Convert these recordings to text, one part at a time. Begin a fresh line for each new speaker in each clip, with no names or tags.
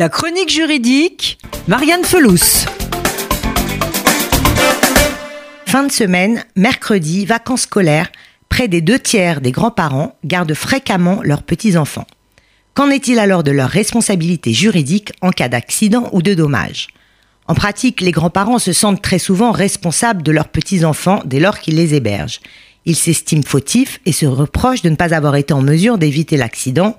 La chronique juridique, Marianne Felous.
Fin de semaine, mercredi, vacances scolaires, près des deux tiers des grands-parents gardent fréquemment leurs petits-enfants. Qu'en est-il alors de leur responsabilité juridique en cas d'accident ou de dommage? En pratique, les grands-parents se sentent très souvent responsables de leurs petits-enfants dès lors qu'ils les hébergent. Ils s'estiment fautifs et se reprochent de ne pas avoir été en mesure d'éviter l'accident,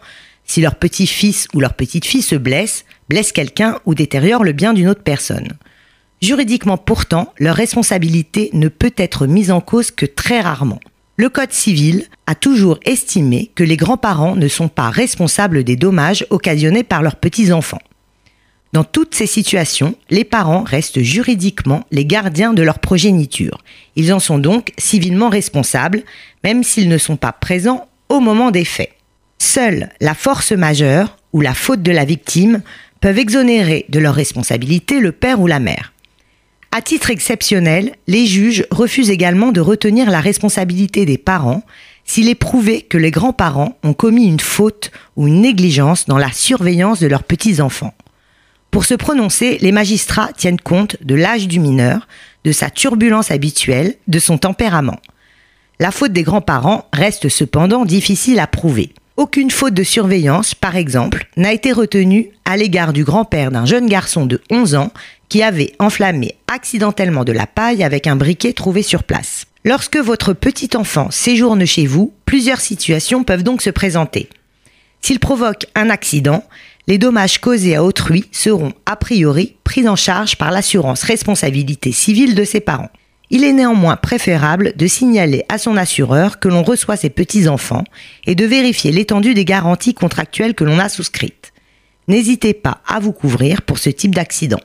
si leur petit-fils ou leur petite-fille se blesse, blesse quelqu'un ou détériore le bien d'une autre personne. Juridiquement pourtant, leur responsabilité ne peut être mise en cause que très rarement. Le Code civil a toujours estimé que les grands-parents ne sont pas responsables des dommages occasionnés par leurs petits-enfants. Dans toutes ces situations, les parents restent juridiquement les gardiens de leur progéniture. Ils en sont donc civilement responsables, même s'ils ne sont pas présents au moment des faits. Seule la force majeure ou la faute de la victime peuvent exonérer de leur responsabilité le père ou la mère. À titre exceptionnel, les juges refusent également de retenir la responsabilité des parents s'il est prouvé que les grands-parents ont commis une faute ou une négligence dans la surveillance de leurs petits-enfants. Pour se prononcer, les magistrats tiennent compte de l'âge du mineur, de sa turbulence habituelle, de son tempérament. La faute des grands-parents reste cependant difficile à prouver. Aucune faute de surveillance, par exemple, n'a été retenue à l'égard du grand-père d'un jeune garçon de 11 ans qui avait enflammé accidentellement de la paille avec un briquet trouvé sur place. Lorsque votre petit enfant séjourne chez vous, plusieurs situations peuvent donc se présenter. S'il provoque un accident, les dommages causés à autrui seront a priori pris en charge par l'assurance responsabilité civile de ses parents. Il est néanmoins préférable de signaler à son assureur que l'on reçoit ses petits-enfants et de vérifier l'étendue des garanties contractuelles que l'on a souscrites. N'hésitez pas à vous couvrir pour ce type d'accident.